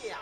小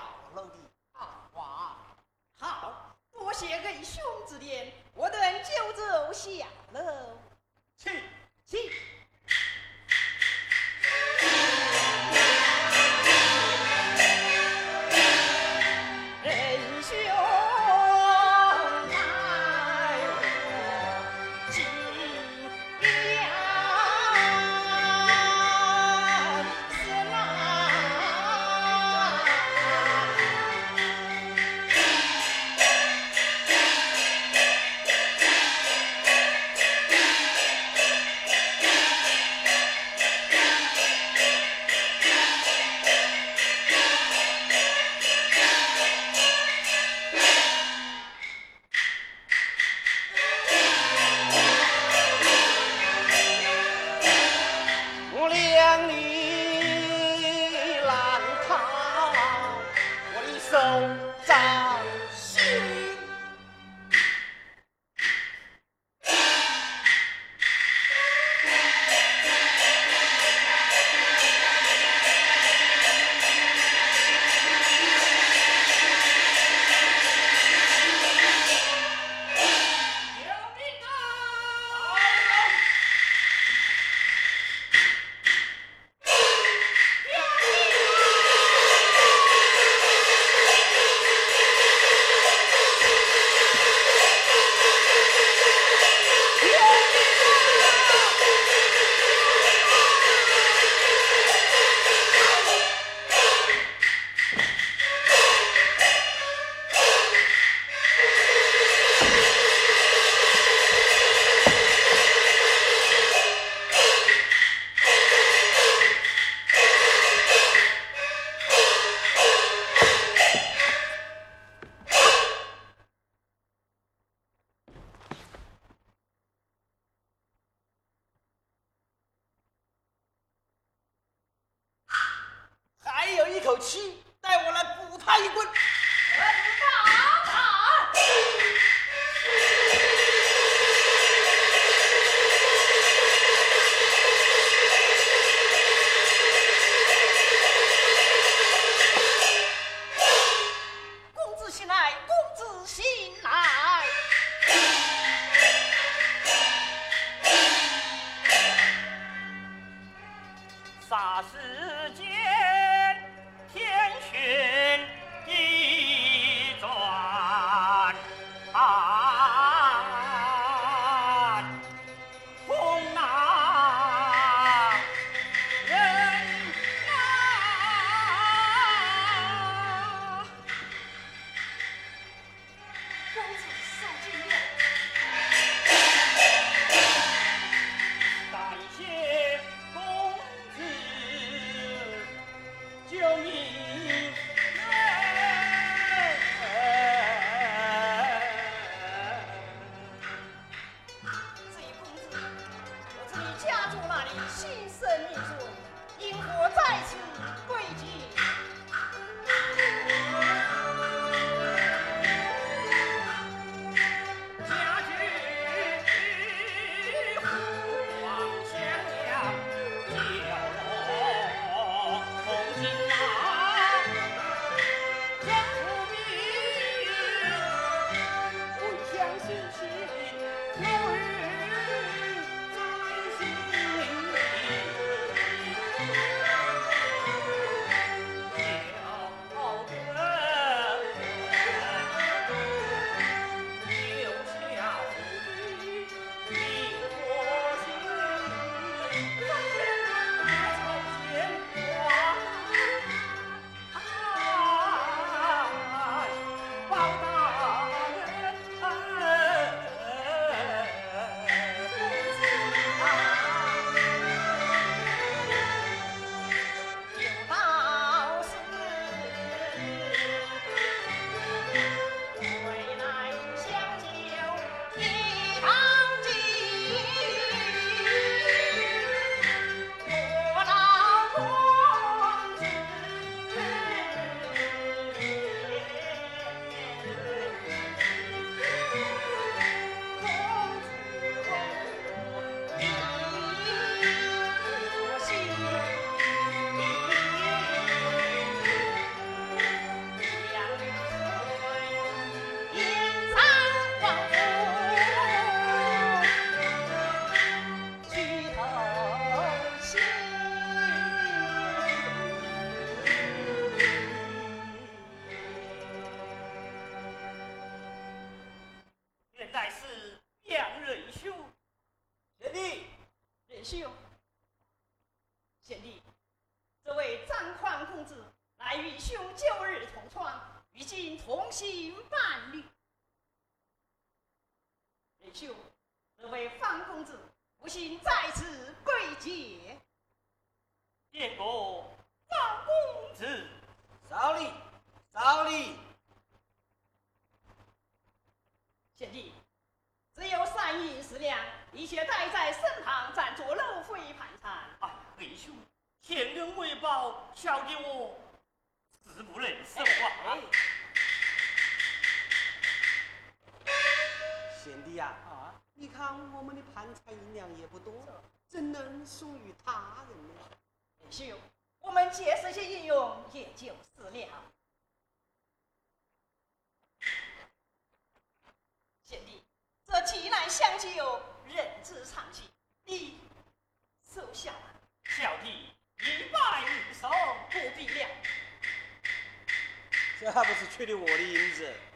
我的影子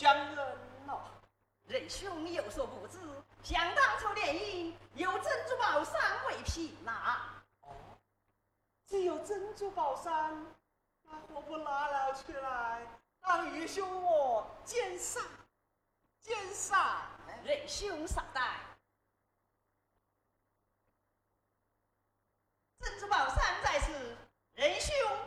冤人了，仁兄有所不知，想当初联姻有珍珠宝山为匹拿，只有珍珠宝山，我不拿了出来，让愚兄我肩上，奸杀，仁兄傻蛋，珍珠宝山在此，仁兄。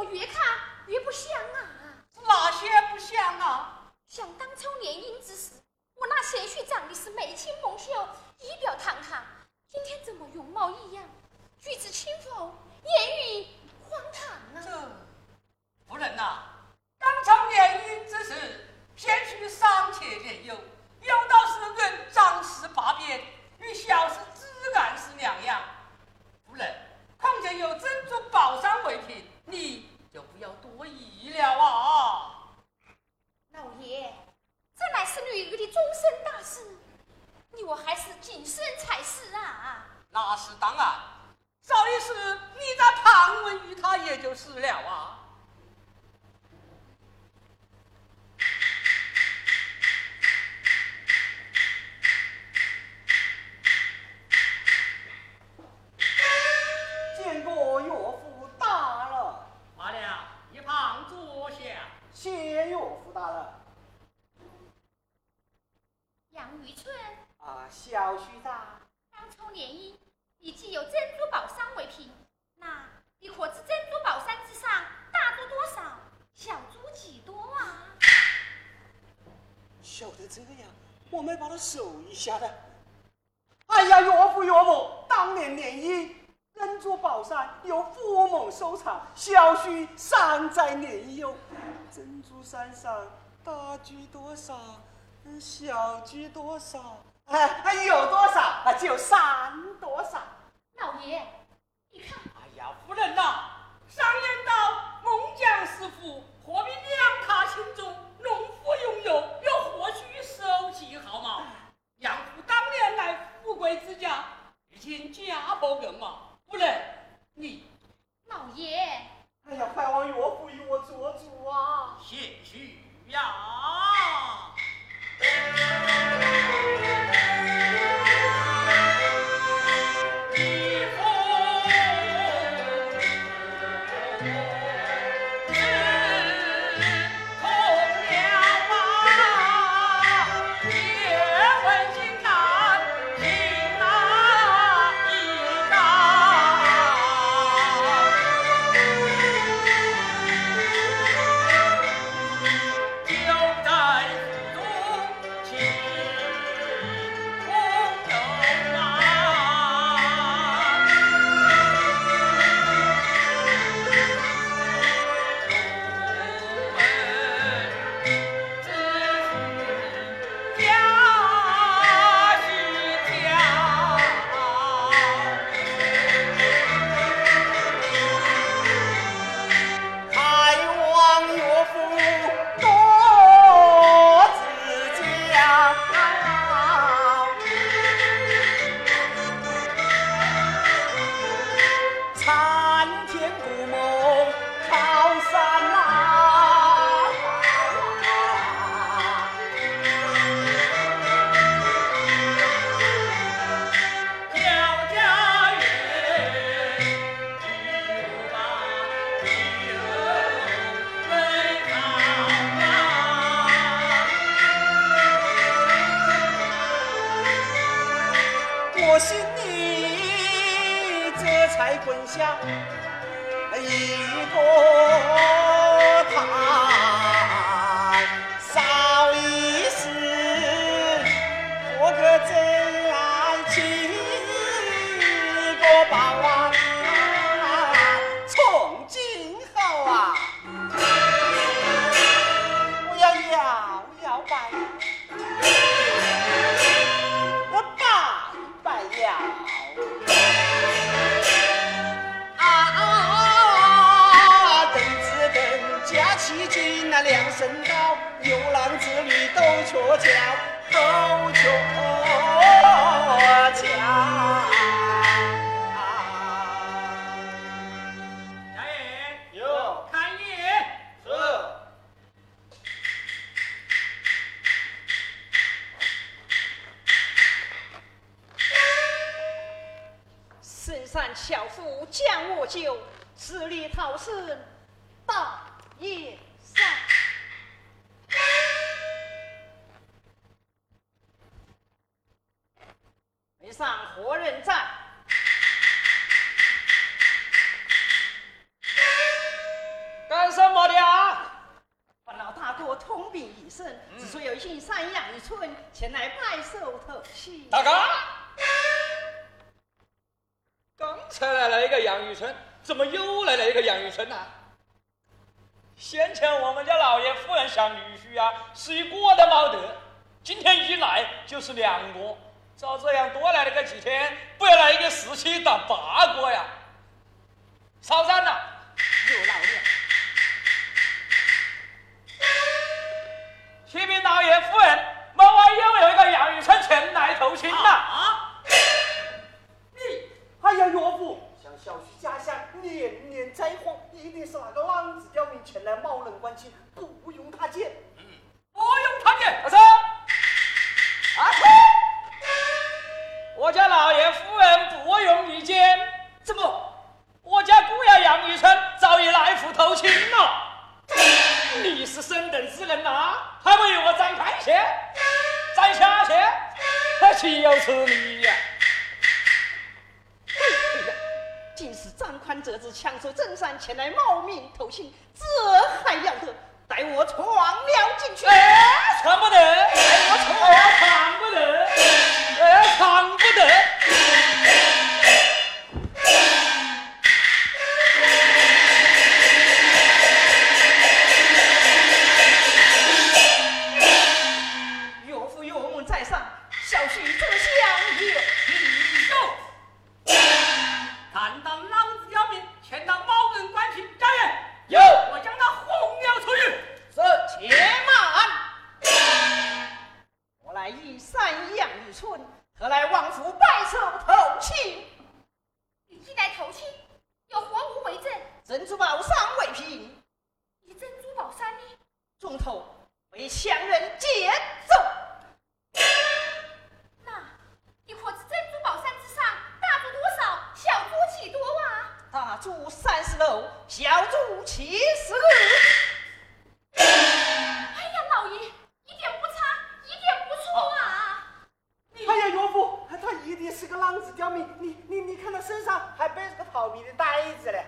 我越看越不像啊？哪些不像啊？想当初联姻之时，我那贤婿长得是眉清目秀，仪表堂堂，今天怎么容貌异样，举止轻浮，言语荒唐啊？这夫人呐、当初联姻之时，贤婿尚且年幼，有道是人长十八变，与小时自然是两样。夫人，况且有珍珠宝山为凭，你就不要多疑了啊！老爷，这乃是女儿的终身大事，你我还是谨慎才是啊！那是当然，少一事你在旁问于他也就是了啊。在年幼。珍珠山上大居多少，嗯小居多少？哎，哎有多少啊？就三多少。老爷，你看，哎呀，夫人呐、常言道，孟姜是福，何必两卡轻重？农夫拥有，又何须收集毫毛？养父当年乃富贵之家，如今家破人亡，一个。斗鹊桥，斗鹊桥。家爷，哟，看爷。是。深山樵夫将我救，十里逃生到夜上。没上何人在？干什么的啊？烦老大哥通禀一声，只说有一姓山羊一村前来拜寿头亲。大哥，刚才来了一个杨玉春，怎么又来了一个杨玉春呢、先前我们家老爷夫人想女婿啊，是一个都没得，今天一来就是两个，照这样多来了个几天，不要来一个十七打八个呀！少赞呐！有老了，启禀老爷夫人，门外又有一个杨玉春前来投亲呐、啊！你哎呀，岳父，想小婿家乡年年灾荒，一定是那个浪子刁民前来冒认官亲，不用他见。岂有此理呀、哎呀，竟是张宽这子抢出真山前来冒名投亲，这还要得？待我闯了进去。哎，闯不得，我闯，闯不得，哎，闯不得。身上还背着个逃命的袋子嘞。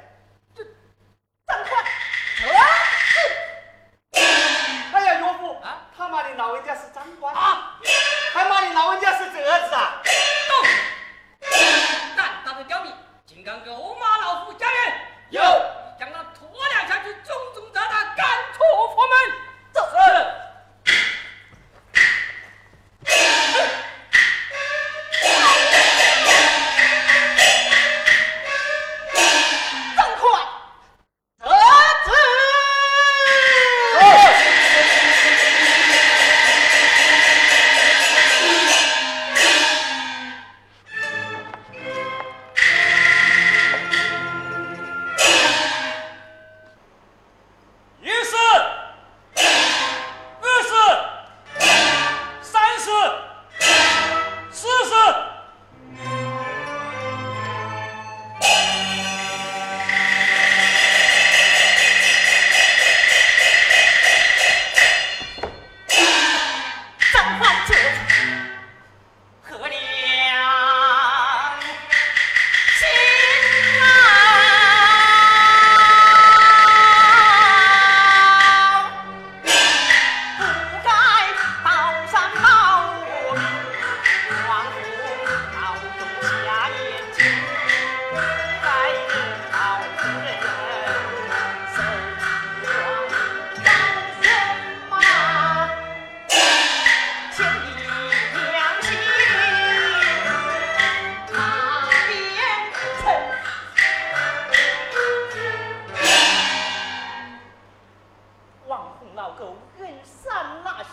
龙渊散那虚，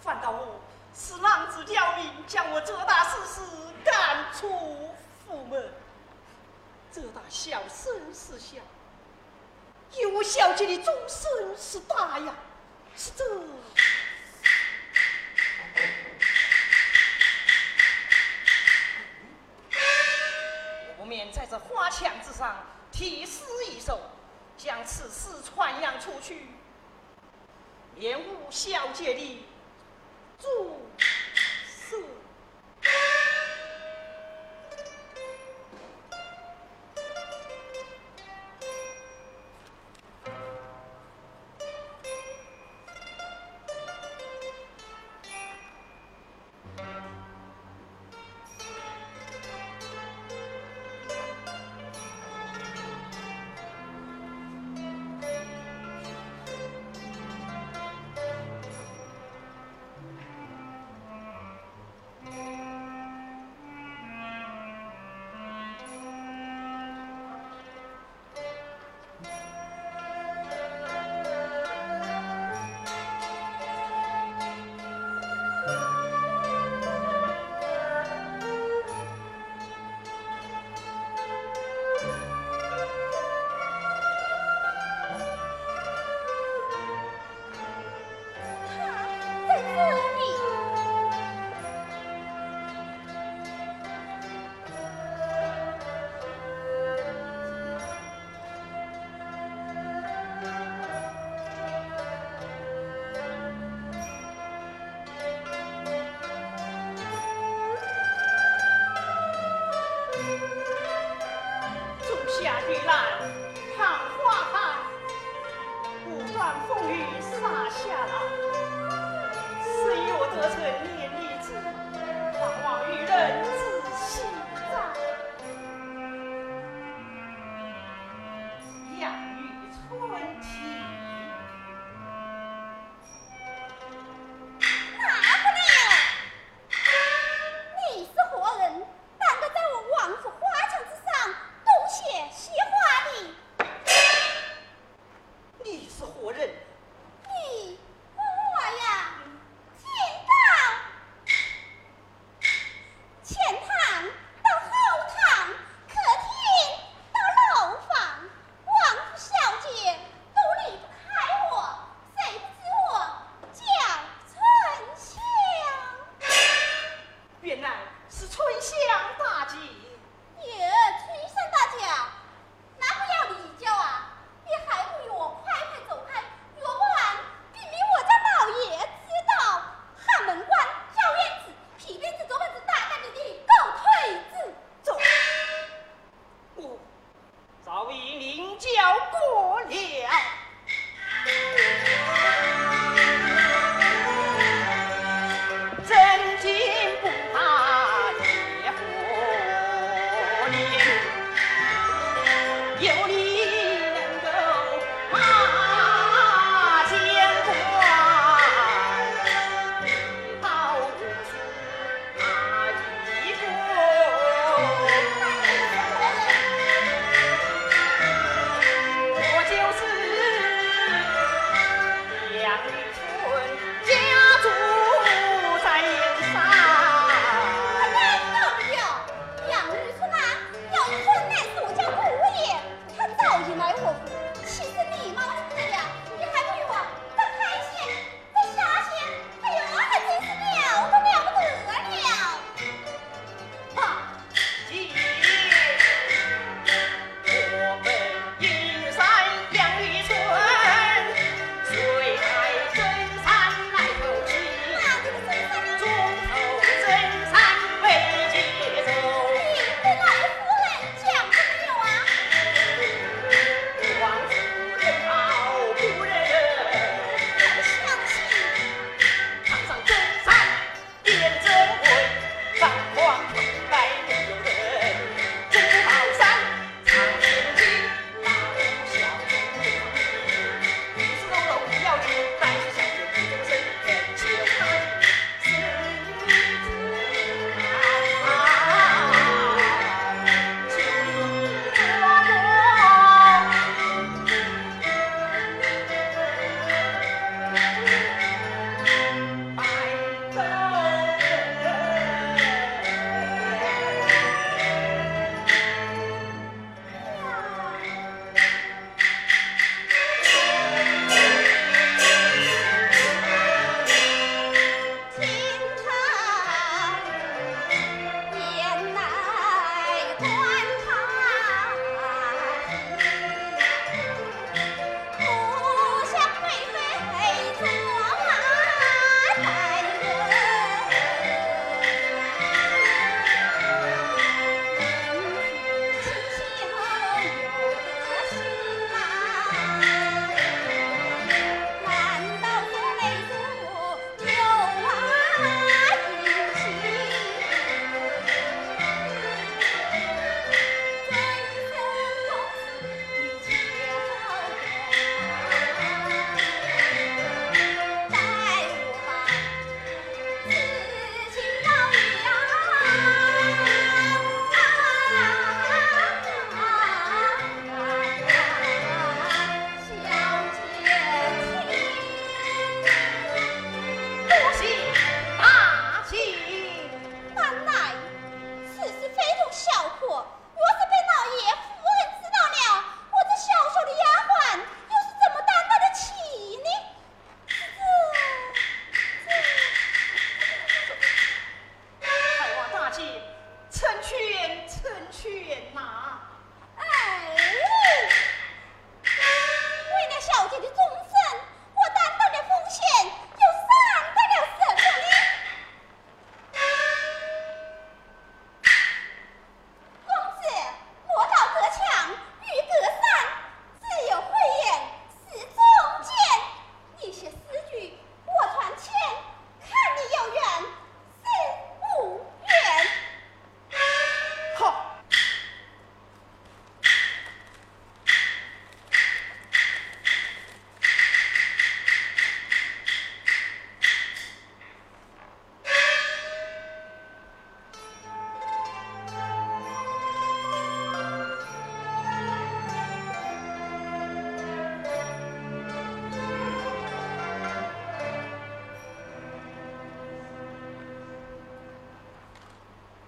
反倒我是浪子刁民，将我这大事事赶出府门，这大小生是小，有小姐的终身是大呀，是这我不免在这花墙之上题诗一首，将此事传扬出去。延误小姐的住。下地来看花开不管风雨洒下来。谁若得罪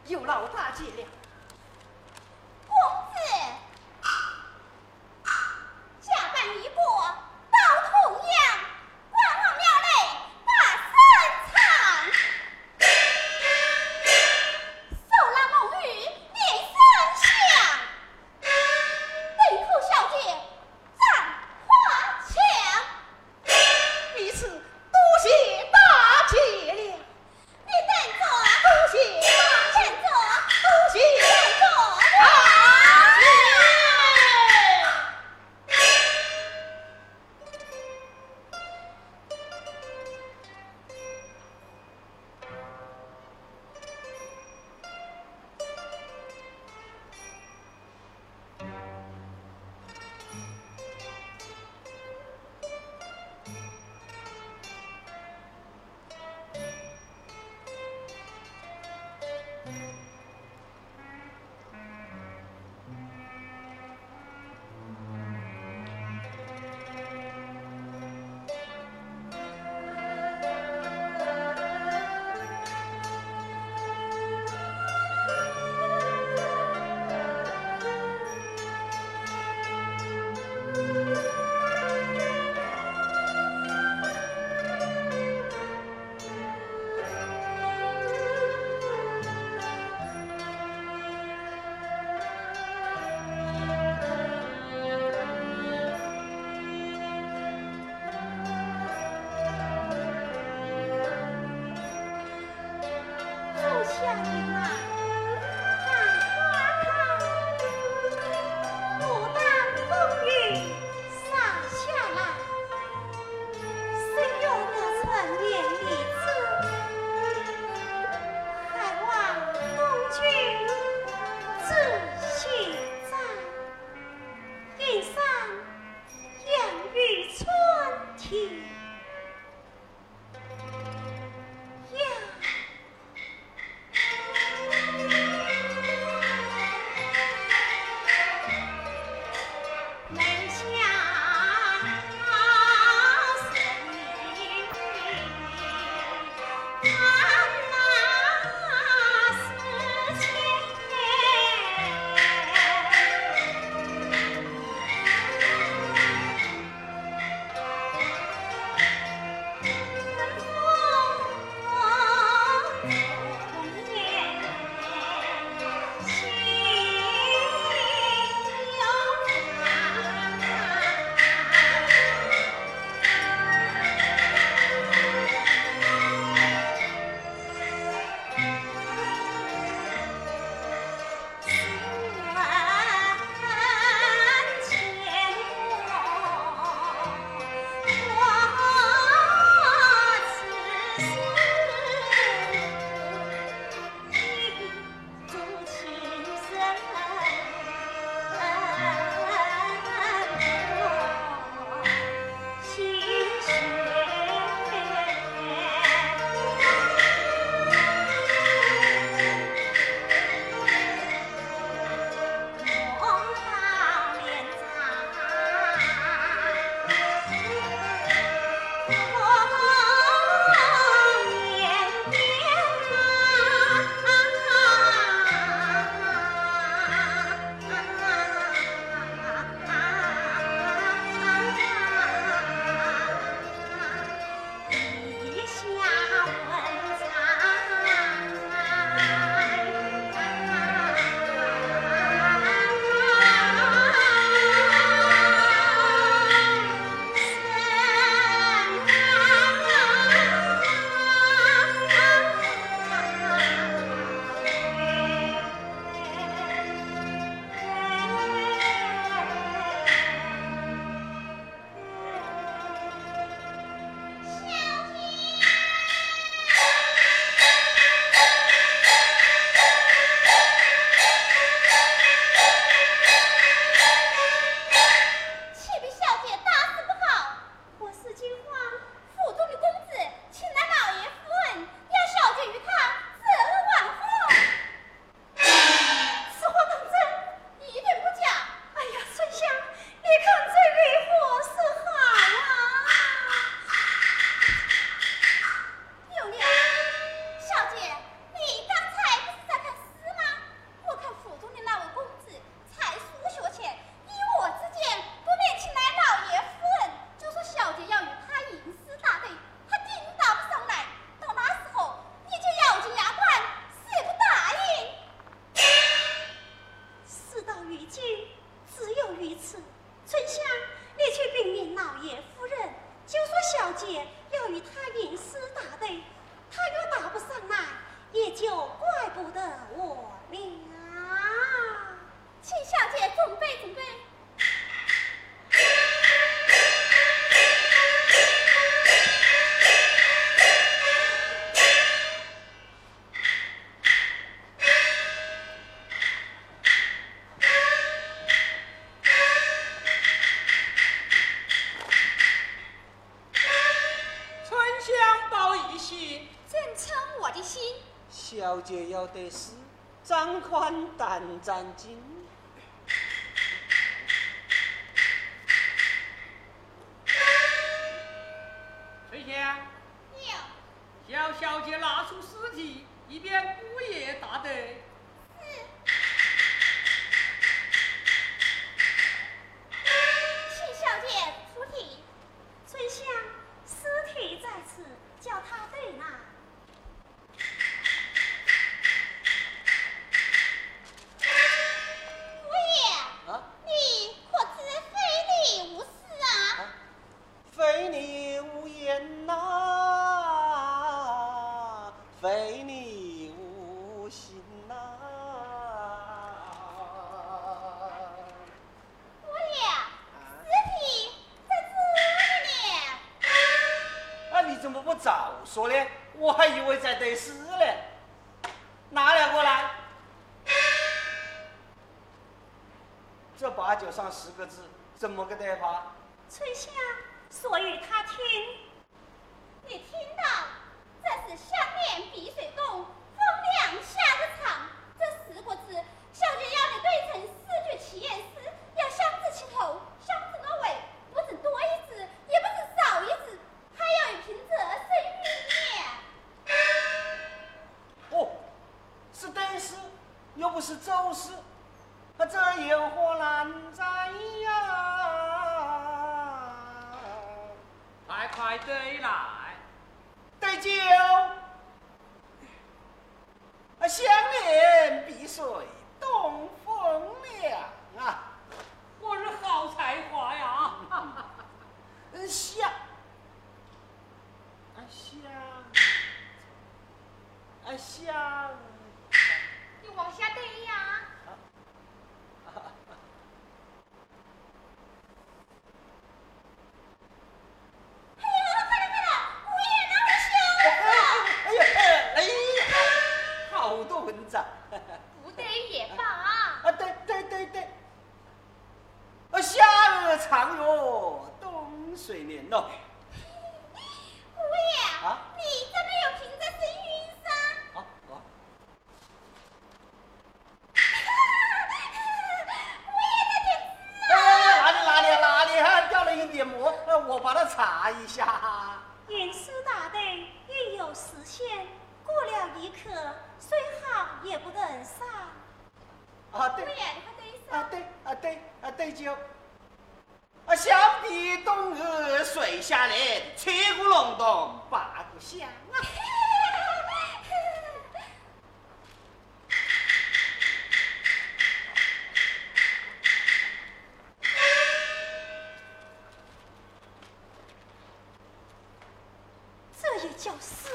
有劳大姐了。骗你的就要得是张宽胆战金十个字怎么个代法春夏所以他也叫诗。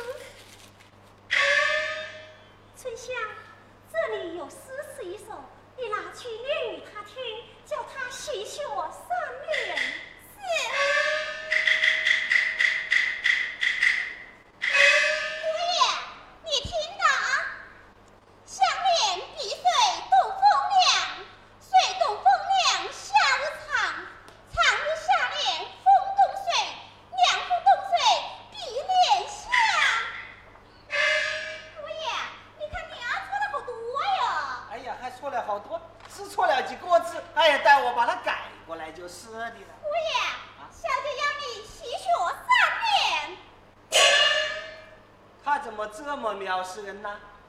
春香，这里有诗词一首，你拿去念与他听，叫他学学我善人。 만나.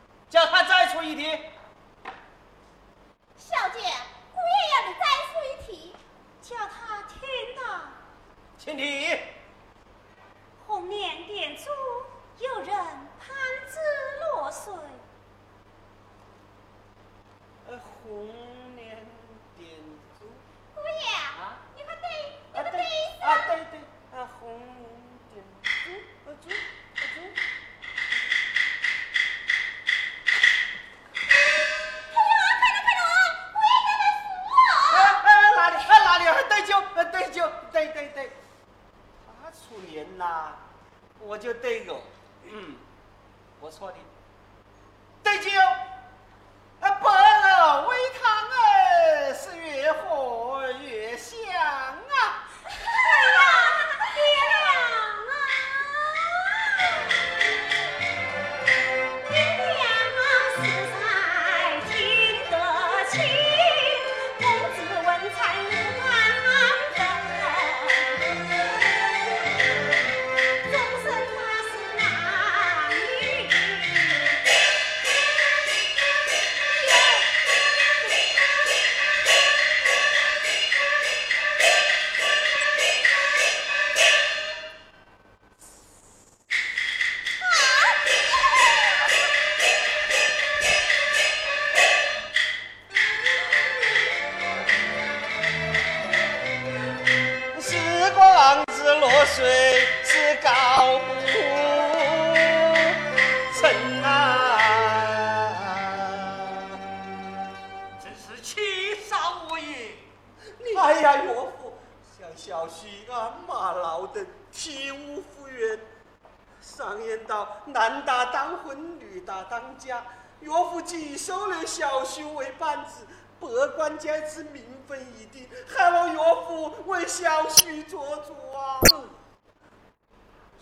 官皆知名分已定，还望岳父为小婿做主啊！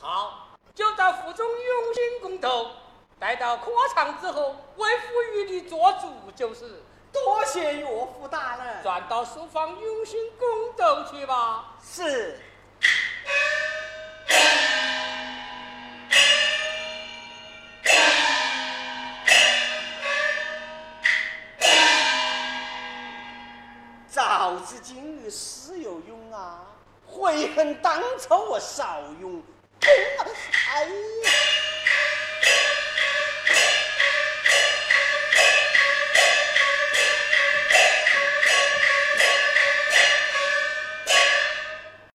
好，就到府中用心公斗，待到科场之后，为父与你做主就是。多谢岳父大人。转到书房用心公斗去吧。是。早知今日事有用啊，悔恨当初我少用！哎呀！